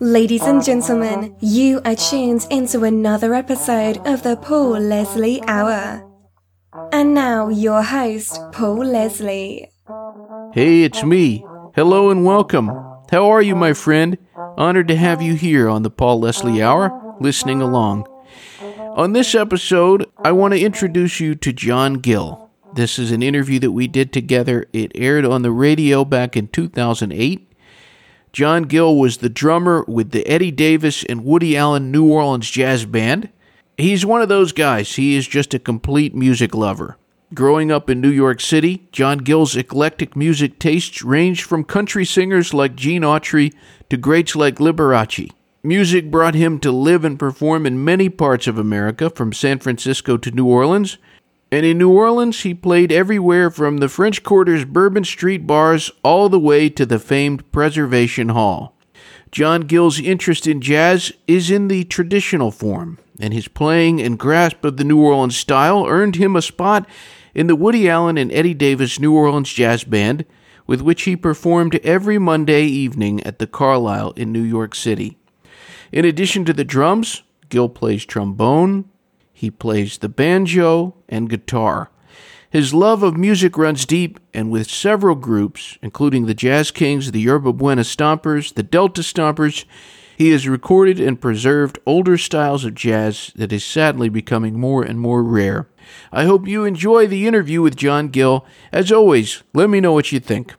Ladies and gentlemen, you are tuned into another episode of the Paul Leslie Hour. And now, your host, Paul Leslie. Hey, it's me. Hello and welcome. How are you, my friend? Honored to have you here on the Paul Leslie Hour, listening along. On this episode, I want to introduce you to John Gill. This is an interview that we did together. It aired on the radio back in 2008. John Gill was the drummer with the Eddy Davis and Woody Allen New Orleans Jazz Band. He's one of those guys. He is just a complete music lover. Growing up in New York City, John Gill's eclectic music tastes ranged from country singers like Gene Autry to greats like Liberace. Music brought him to live and perform in many parts of America, from San Francisco to New Orleans, and in New Orleans, he played everywhere from the French Quarter's Bourbon Street bars all the way to the famed Preservation Hall. John Gill's interest in jazz is in the traditional form, and his playing and grasp of the New Orleans style earned him a spot in the Woody Allen and Eddy Davis New Orleans Jazz Band, with which he performed every Monday evening at the Carlyle in New York City. In addition to the drums, Gill plays trombone, he plays the banjo and guitar. His love of music runs deep, and with several groups, including the Jazz Kings, the Yerba Buena Stompers, the Delta Stompers, he has recorded and preserved older styles of jazz that is sadly becoming more and more rare. I hope you enjoy the interview with John Gill. As always, let me know what you think.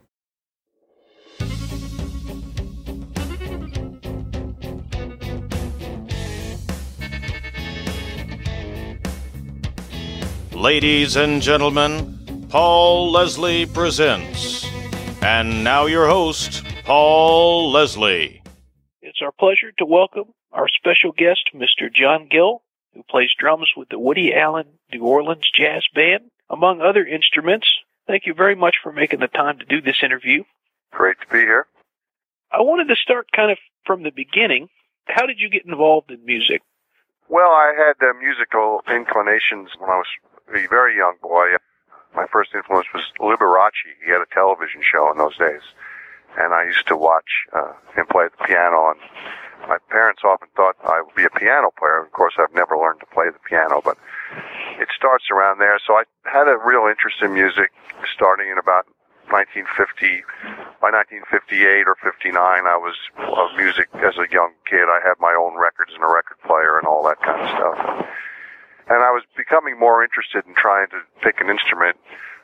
Ladies and gentlemen, Paul Leslie presents. And now your host, Paul Leslie. It's our pleasure to welcome our special guest, Mr. John Gill, who plays drums with the Woody Allen New Orleans Jazz Band, among other instruments. Thank you very much for making the time to do this interview. Great to be here. I wanted to start kind of from the beginning. How did you get involved in music? Well, I had uh, musical inclinations when I was a very young boy. My first influence was Liberace. He had a television show in those days, and I used to watch uh, him play the piano. And my parents often thought I would be a piano player. Of course, I've never learned to play the piano, but it starts around there. So I had a real interest in music starting in about 1950. By 1958 or 59, I was of music as a young kid. I had my own records and a record player and all that kind of stuff. And I was becoming more interested in trying to pick an instrument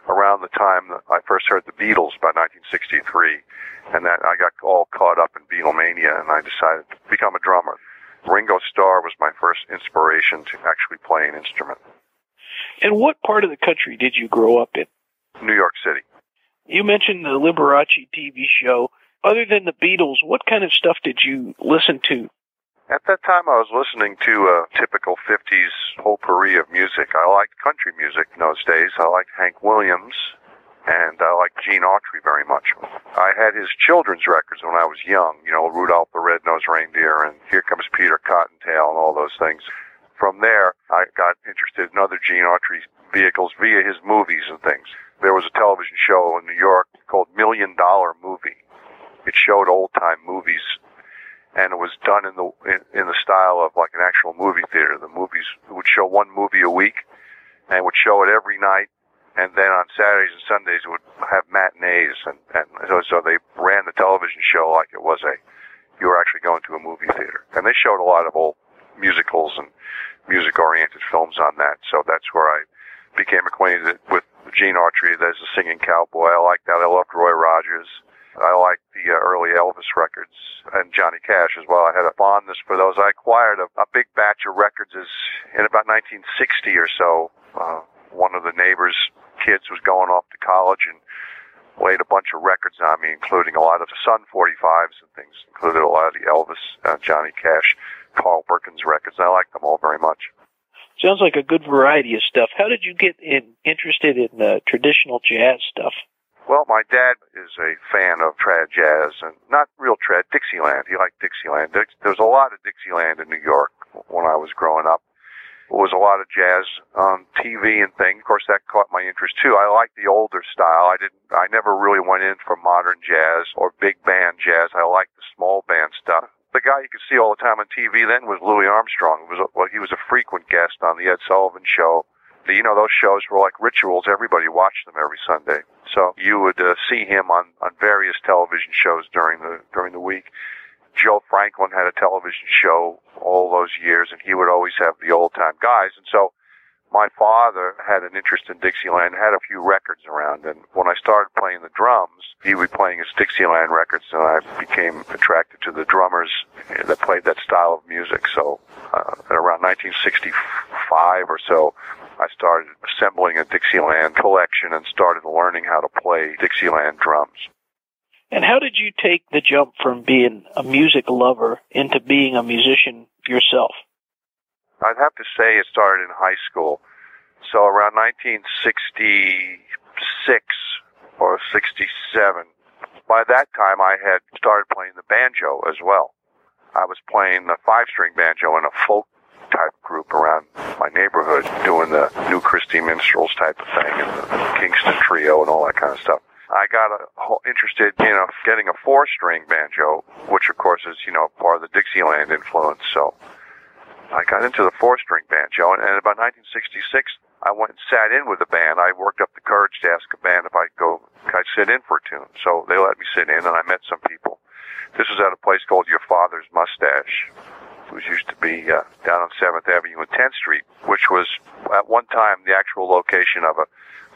around the time that I first heard the Beatles by 1963. And that I got all caught up in Beatlemania and I decided to become a drummer. Ringo Starr was my first inspiration to actually play an instrument. And what part of the country did you grow up in? New York City. You mentioned the Liberace TV show. Other than the Beatles, what kind of stuff did you listen to? At that time, I was listening to a typical 50s potpourri of music. I liked country music in those days. I liked Hank Williams, and I liked Gene Autry very much. I had his children's records when I was young, you know, Rudolph the Red-Nosed Reindeer and Here Comes Peter Cottontail and all those things. From there, I got interested in other Gene Autry vehicles via his movies and things. There was a television show in New York called Million Dollar Movie. It showed old-time movies and it was done in the in, in the style of like an actual movie theater. The movies would show one movie a week, and would show it every night. And then on Saturdays and Sundays, it would have matinees, and and so, so they ran the television show like it was a you were actually going to a movie theater. And they showed a lot of old musicals and music-oriented films on that. So that's where I became acquainted with Gene Autry as a singing cowboy. I liked that. I loved Roy Rogers. I liked the uh, early Elvis records and Johnny Cash as well. I had a fondness for those. I acquired a, a big batch of records as in about 1960 or so. Uh, one of the neighbors' kids was going off to college and laid a bunch of records on me, including a lot of the Sun 45s and things, included a lot of the Elvis, uh, Johnny Cash, Carl Perkins records. I liked them all very much. Sounds like a good variety of stuff. How did you get in, interested in uh, traditional jazz stuff? Well, my dad is a fan of trad jazz and not real trad, Dixieland. He liked Dixieland. There was a lot of Dixieland in New York when I was growing up. It was a lot of jazz on TV and things. Of course, that caught my interest too. I liked the older style. I didn't. I never really went in for modern jazz or big band jazz. I liked the small band stuff. The guy you could see all the time on TV then was Louis Armstrong. It was well, he was a frequent guest on the Ed Sullivan Show. You know, those shows were like rituals. Everybody watched them every Sunday. So you would uh, see him on on various television shows during the during the week. Joe Franklin had a television show all those years, and he would always have the old time guys. And so my father had an interest in Dixieland, had a few records around, and when I started playing the drums, he would be playing his Dixieland records, and I became attracted to the drummers that played that style of music. So uh, around 1965 or so, I started assembling a Dixieland collection and started learning how to play Dixieland drums. And how did you take the jump from being a music lover into being a musician yourself? I'd have to say it started in high school. So around 1966 or 67. By that time, I had started playing the banjo as well. I was playing the five string banjo in a folk type group around my neighborhood, doing the New Christy Minstrels type of thing and the Kingston Trio and all that kind of stuff. I got a, interested in you getting a four string banjo, which of course is, you know, part of the Dixieland influence. So I got into the four string banjo and, and about 1966, I went and sat in with the band. I worked up the courage to ask a band if I'd go, I'd sit in for a tune. So they let me sit in and I met some people. This was at a place called Your Father's Mustache, which used to be uh, down on 7th Avenue and 10th Street, which was at one time the actual location of a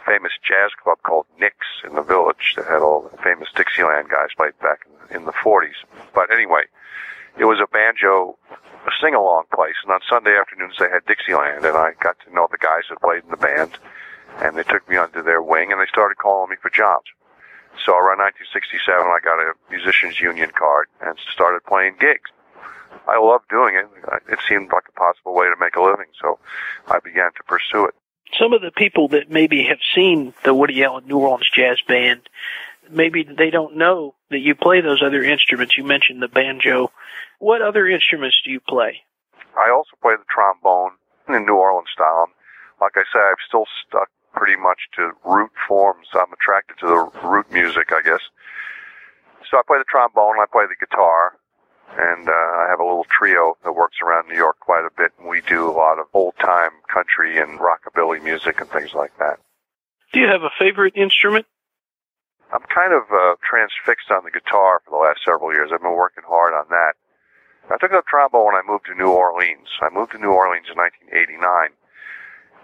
famous jazz club called Nick's in the village that had all the famous Dixieland guys played back in, in the 40s. But anyway, it was a banjo a sing-along place, and on Sunday afternoons they had Dixieland, and I got to know the guys that played in the band, and they took me under their wing, and they started calling me for jobs. So around 1967, I got a musicians union card and started playing gigs. I loved doing it. It seemed like a possible way to make a living, so I began to pursue it some of the people that maybe have seen the Woody Allen New Orleans Jazz Band, maybe they don't know that you play those other instruments. You mentioned the banjo. What other instruments do you play? I also play the trombone in New Orleans style. Like I say, I've still stuck pretty much to root forms. I'm attracted to the root music, I guess. So I play the trombone, I play the guitar, and uh, I have a little trio that works around New York quite a bit, and we do a lot of old time country and rockabilly music and things like that. Do you have a favorite instrument? I'm kind of uh, transfixed on the guitar for the last several years. I've been working hard on that. I took up trombone when I moved to New Orleans. I moved to New Orleans in 1989.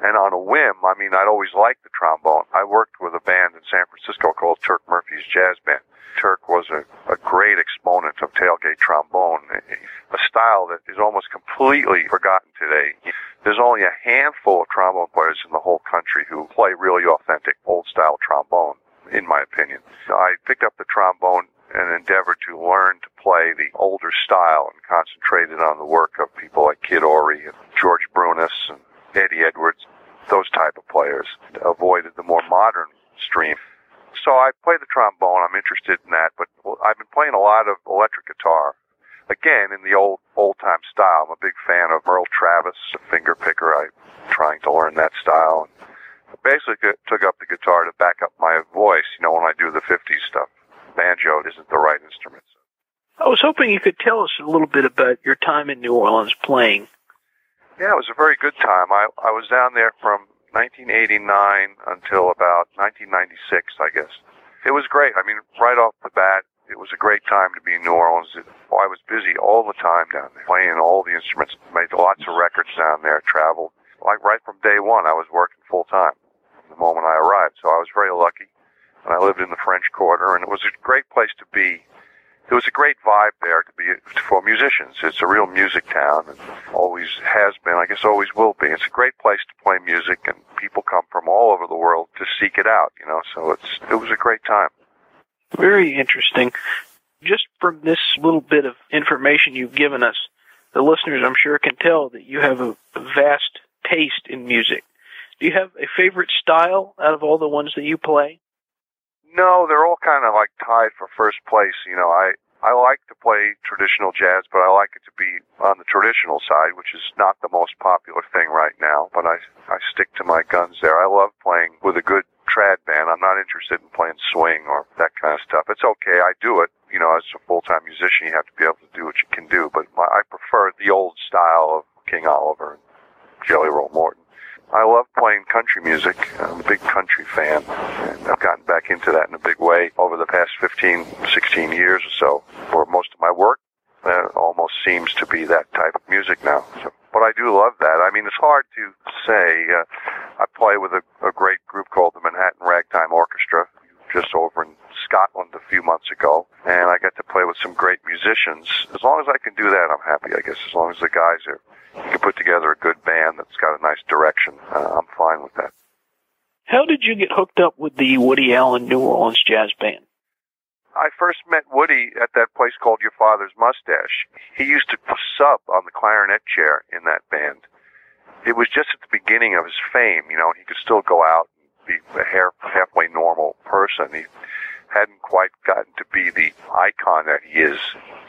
And on a whim, I mean, I'd always liked the trombone. I worked with a band in San Francisco called Turk Murphy's Jazz Band. Turk was a, a great exponent of tailgate trombone, a style that is almost completely forgotten today. There's only a handful of trombone players in the whole country who play really authentic old style trombone, in my opinion. I picked up the trombone and endeavored to learn to play the older style and concentrated on the work of people like Kid Ory and George Brunis and Eddie Edwards, those type of players. Avoided the more modern stream. So I play the trombone. I'm interested in that, but I've been playing a lot of electric guitar. Again, in the old old time style. I'm a big fan of Merle Travis, a finger picker. I'm trying to learn that style. And basically, took up the guitar to back up my voice. You know, when I do the '50s stuff, banjo isn't the right instrument. I was hoping you could tell us a little bit about your time in New Orleans playing. Yeah, it was a very good time. I I was down there from 1989 until about 1996, I guess. It was great. I mean, right off the bat, it was a great time to be in New Orleans. I was busy all the time down there, playing all the instruments, made lots of records down there, traveled. Like right from day one, I was working full time the moment I arrived. So I was very lucky. And I lived in the French Quarter, and it was a great place to be there was a great vibe there to be for musicians. It's a real music town, and always has been. I guess always will be. It's a great place to play music, and people come from all over the world to seek it out. You know, so it's it was a great time. Very interesting. Just from this little bit of information you've given us, the listeners, I'm sure, can tell that you have a vast taste in music. Do you have a favorite style out of all the ones that you play? No, they're all kind of like tied for first place. You know, I I like to play traditional jazz, but I like it to be on the traditional side, which is not the most popular thing right now. But I I stick to my guns there. I love playing with a good trad band. I'm not interested in playing swing or that kind of stuff. It's okay. I do it. You know, as a full-time musician, you have to be able to do what you can do. But my, I prefer the old style of King Oliver and Jelly Roll Morton. I love playing country music. I'm a big country fan, and I've gotten back into that in a big way over the past 15, 16 years or so. For most of my work, that almost seems to be that type of music now. So, but I do love that. I mean, it's hard to say. Uh, I play with a, a great group called the Manhattan Ragtime Orchestra, just over in Scotland a few months ago, and I got to play with some great musicians. As long as I can do that, I'm happy. I guess as long as the guys are put together a good band that's got a nice direction. Uh, I'm fine with that. How did you get hooked up with the Woody Allen New Orleans Jazz Band? I first met Woody at that place called Your Father's Mustache. He used to sub on the clarinet chair in that band. It was just at the beginning of his fame, you know, he could still go out and be a halfway normal person. He hadn't quite gotten to be the icon that he is.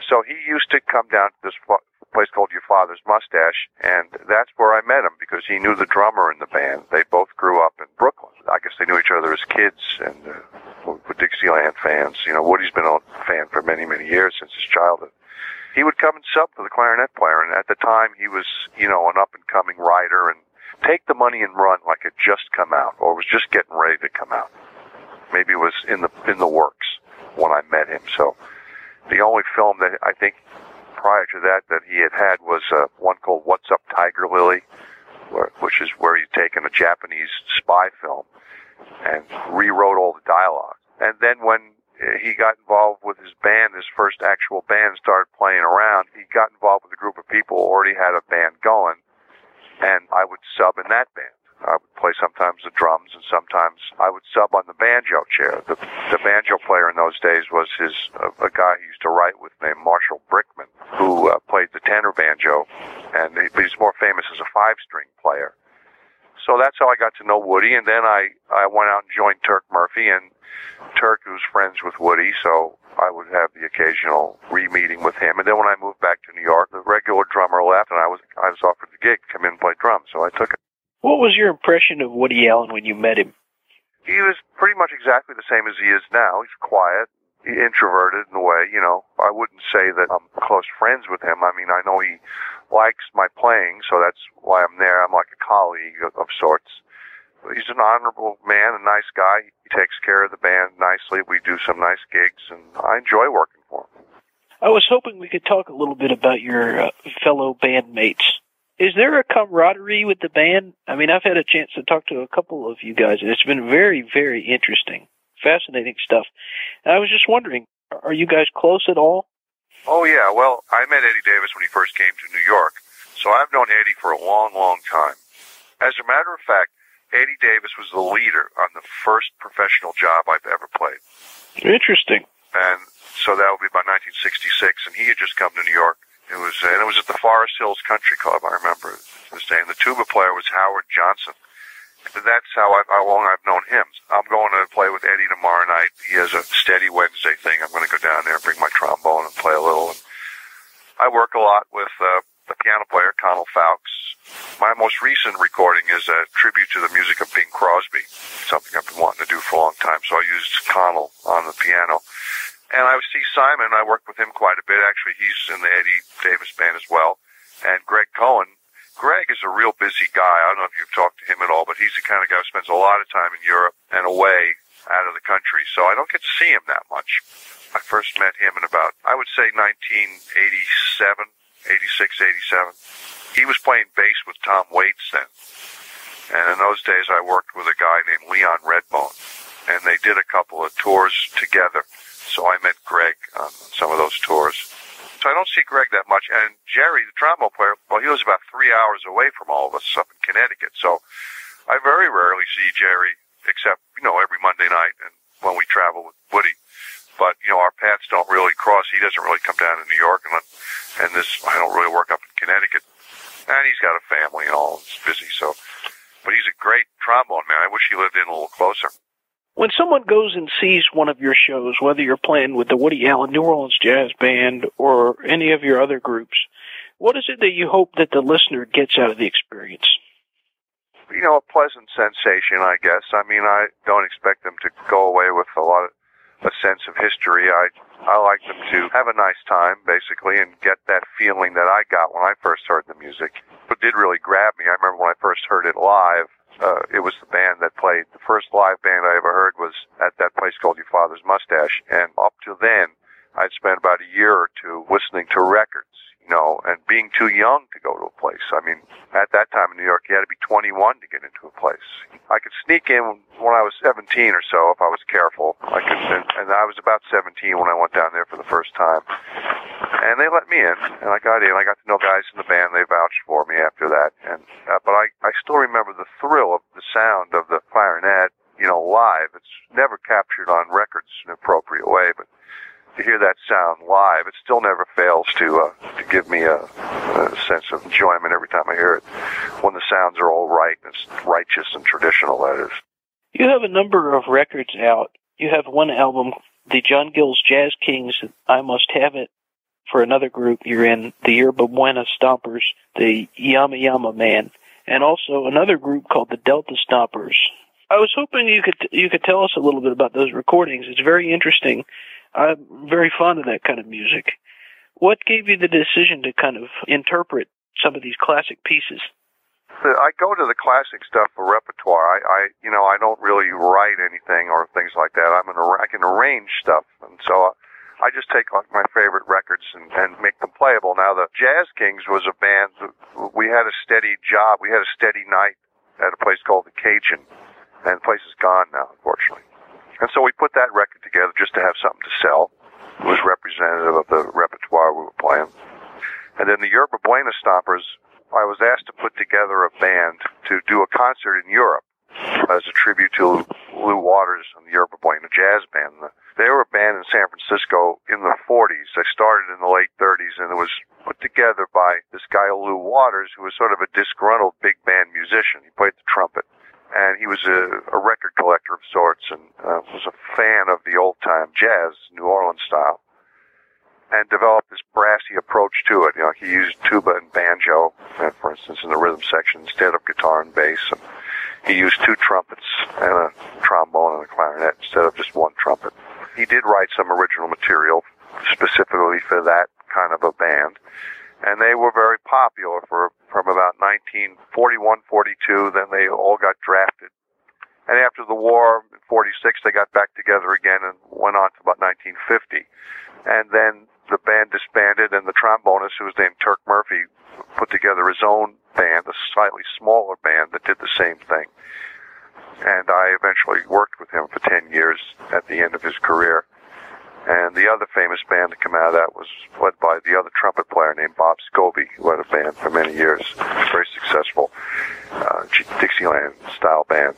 So he used to come down to this place called Your Father's Mustache, and that's where I met him because he knew the drummer in the band. They both grew up in Brooklyn. I guess they knew each other as kids and uh, were Dixieland fans. You know, Woody's been a fan for many, many years since his childhood. He would come and sub for the clarinet player, and at the time he was, you know, an up and coming writer and take the money and run like it just come out or was just getting ready to come out. Maybe it was in the in the works when I met him. So the only film that I think prior to that that he had had was uh, one called What's Up Tiger Lily, where, which is where he'd taken a Japanese spy film and rewrote all the dialogue. And then when uh, he got involved with his band, his first actual band, started playing around, he got involved with a group of people who already had a band going, and I would sub in that band. I would play sometimes the drums, and sometimes I would sub on the banjo chair. The, the banjo player in those days was his uh, a guy he used to write with named Marshall Brickman, who uh, played the tenor banjo, and he, he's more famous as a five-string player. So that's how I got to know Woody, and then I I went out and joined Turk Murphy, and Turk was friends with Woody, so I would have the occasional re-meeting with him. And then when I moved back to New York, the regular drummer left, and I was I was offered the gig, come in and play drums, so I took it. What was your impression of Woody Allen when you met him? He was pretty much exactly the same as he is now. He's quiet, introverted in a way. You know, I wouldn't say that I'm close friends with him. I mean, I know he likes my playing, so that's why I'm there. I'm like a colleague of, of sorts. He's an honorable man, a nice guy. He takes care of the band nicely. We do some nice gigs, and I enjoy working for him. I was hoping we could talk a little bit about your uh, fellow bandmates is there a camaraderie with the band? I mean, I've had a chance to talk to a couple of you guys, and it's been very, very interesting, fascinating stuff. And I was just wondering, are you guys close at all? Oh yeah, well, I met Eddy Davis when he first came to New York, so I've known Eddy for a long, long time. As a matter of fact, Eddy Davis was the leader on the first professional job I've ever played. Interesting. And so that would be by 1966, and he had just come to New York it was, and it was at the Forest Hills Country Club. I remember this day. And the tuba player was Howard Johnson. And that's how, long I've known him. I'm going to play with Eddy tomorrow night. He has a steady Wednesday thing. I'm going to go down there and bring my trombone and play a little. And I work a lot with uh, the piano player Conal Fowkes. My most recent recording is a tribute to the music of Bing Crosby, something I've been wanting to do for a long time. So I used Conal on the piano. And I see Simon. I worked with him quite a bit. Actually, he's in the Eddy Davis band as well. And Greg Cohen. Greg is a real busy guy. I don't know if you've talked to him at all, but he's the kind of guy who spends a lot of time in Europe and away out of the country. So I don't get to see him that much. I first met him in about, I would say 1987, 86, 87. He was playing bass with Tom Waits then. And in those days I worked with a guy named Leon Redbone. And they did a couple of tours together. So I met Greg on some of those tours. So I don't see Greg that much. And Jerry, the trombone player, well, he was about three hours away from all of us up in Connecticut. So I very rarely see Jerry, except, you know, every Monday night and when we travel with Woody. But, you know, our paths don't really cross. He doesn't really come down to New York and, and this, I don't really work up in Connecticut. And he's got a family and all. He's busy. So, but he's a great trombone man. I wish he lived in a little closer. When someone goes and sees one of your shows, whether you're playing with the Woody Allen New Orleans Jazz Band or any of your other groups, what is it that you hope that the listener gets out of the experience? You know, a pleasant sensation, I guess. I mean, I don't expect them to go away with a lot of a sense of history. I I like them to have a nice time, basically, and get that feeling that I got when I first heard the music. What did really grab me, I remember when I first heard it live, uh, it was the band that played. The first live band I ever heard was at that place called Your Father's Mustache. And up to then, I'd spent about a year or two listening to records know, and being too young to go to a place. I mean, at that time in New York, you had to be 21 to get into a place. I could sneak in when I was 17 or so if I was careful. I could, and, and I was about 17 when I went down there for the first time. And they let me in, and I got in. I got to know guys in the band. They vouched for me after that. And uh, but I, I still remember the thrill of the sound of the clarinet, you know, live. It's never captured on records in an appropriate way, but to hear that sound live, it still never fails to uh, to give me a, a sense of enjoyment every time I hear it. When the sounds are all right, and it's righteous and traditional. That is. You have a number of records out. You have one album, the John Gill's Jazz Kings. I must have it. For another group, you're in the Yerba Buena Stompers, the Yama Yama Man, and also another group called the Delta Stompers. I was hoping you could you could tell us a little bit about those recordings. It's very interesting I'm very fond of that kind of music. What gave you the decision to kind of interpret some of these classic pieces? I go to the classic stuff for repertoire. I, I, you know, I don't really write anything or things like that. I'm an, I can arrange stuff, and so I just take like my favorite records and, and make them playable. Now, the Jazz Kings was a band. We had a steady job. We had a steady night at a place called the Cajun, and the place is gone now, unfortunately. And so we put that record together just to have something to sell. It was representative of the repertoire we were playing. And then the Yerba Buena Stompers, I was asked to put together a band to do a concert in Europe as a tribute to Lu Watters and the Yerba Buena Jazz Band. They were a band in San Francisco in the 40s. They started in the late 30s and it was put together by this guy Lu Watters who was sort of a disgruntled big band musician. He played the trumpet and he was a, a record collector of sorts and uh, was a fan of the old time jazz, New Orleans style, and developed this brassy approach to it. You know, he used tuba and banjo, uh, for instance, in the rhythm section instead of guitar and bass. And he used two trumpets and a trombone and a clarinet instead of just one trumpet. He did write some original material specifically for that kind of a band and they were very popular for from about 1941, 42. Then they all got drafted, and after the war in 46, they got back together again and went on to about 1950, and then the band disbanded, and the trombonist, who was named Turk Murphy, put together his own band, a slightly smaller band that did the same thing. And I eventually worked with him for 10 years at the end of his career. And the other famous band to come out of that was led by the other trumpet player named Bob Scobey, who had a band for many years, very successful uh, Dixieland style band.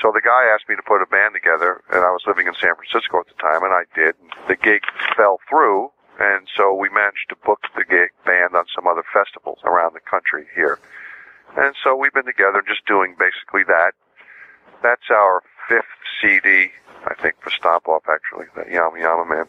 So the guy asked me to put a band together, and I was living in San Francisco at the time, and I did. The gig fell through, and so we managed to book the gig band on some other festivals around the country here. And so we've been together just doing basically that. That's our fifth CD I think, for Stomp Off, actually, the Yama Yama Man.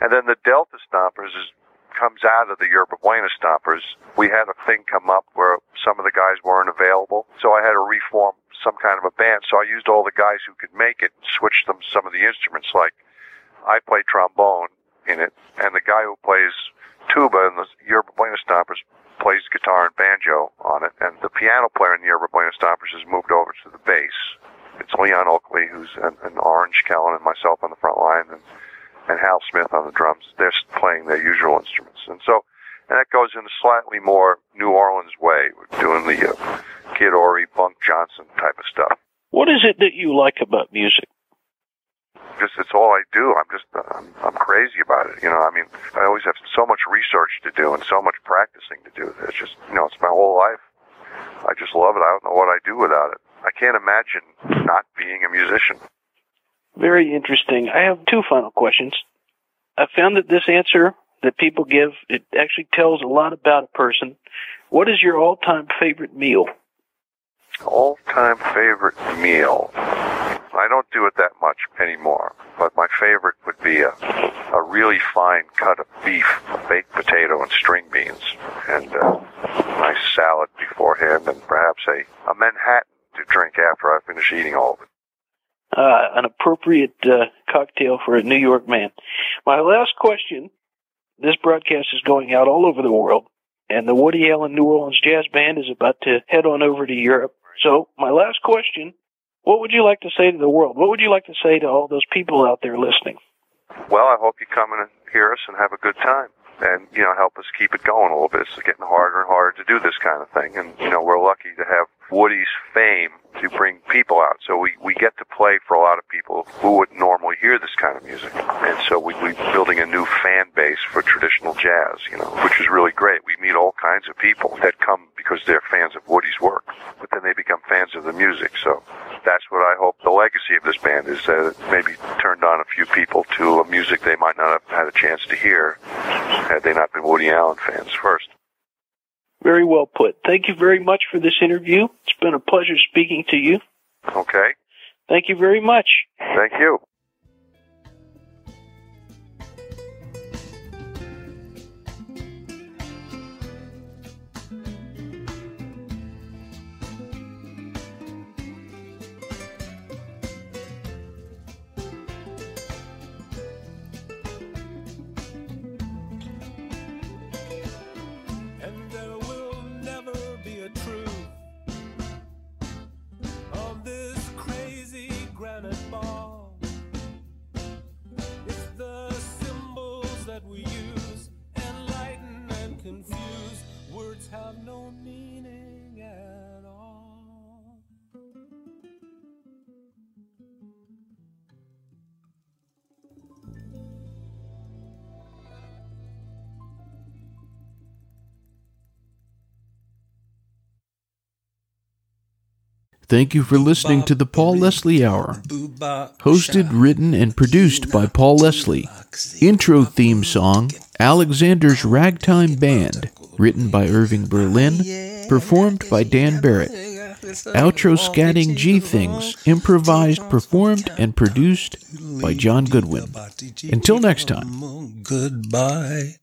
And then the Delta Stompers is, comes out of the Yerba Buena Stompers. We had a thing come up where some of the guys weren't available, so I had to reform some kind of a band. So I used all the guys who could make it, switched them some of the instruments. Like I play trombone in it, and the guy who plays tuba in the Yerba Buena Stompers plays guitar and banjo on it, and the piano player in the Yerba Buena Stompers has moved over to the bass it's Leon Oakley, who's an, an orange, Kellin and myself on the front line, and and Hal Smith on the drums. They're playing their usual instruments, and so and that goes in a slightly more New Orleans way. Doing the uh, Kid Ory, Bunk Johnson type of stuff. What is it that you like about music? Just it's all I do. I'm just uh, I'm, I'm crazy about it. You know, I mean, I always have so much research to do and so much practicing to do. It's just you know, it's my whole life. I just love it. I don't know what I do without it. I can't imagine not being a musician. Very interesting. I have two final questions. I found that this answer that people give, it actually tells a lot about a person. What is your all-time favorite meal? All-time favorite meal? I don't do it that much anymore, but my favorite would be a, a really fine cut of beef, baked potato, and string beans, and a nice salad beforehand, and perhaps a, a Manhattan to drink after I finish eating all of it. Uh, an appropriate uh, cocktail for a New York man. My last question. This broadcast is going out all over the world, and the Woody Allen New Orleans Jazz Band is about to head on over to Europe. So, my last question what would you like to say to the world? What would you like to say to all those people out there listening? Well, I hope you come and hear us and have a good time. And, you know, help us keep it going a little bit. It's getting harder and harder to do this kind of thing. And, you know, we're lucky to have Woody's fame to bring people out. So we, we get to play for a lot of people who would normally hear this kind of music. And so we, we're building a new fan base for traditional jazz, you know, which is really great. We meet all kinds of people that come because they're fans of Woody's work, but then they become fans of the music. So that's what I hope the legacy of this band is that it maybe turned on a few people to a music they might not have had a chance to hear had they not been Woody Allen fans first. Very well put. Thank you very much for this interview. It's been a pleasure speaking to you. Okay. Thank you very much. Thank you. Enlighten and confuse. Words have no meaning at all. Thank you for listening to the Paul Leslie Hour. Hosted, written, and produced by Paul Leslie. Intro theme song Alexander's Ragtime Band, written by Irving Berlin, performed by Dan Barrett. Outro scatting G Things, improvised, performed, and produced by John Goodwin. Until next time. Goodbye.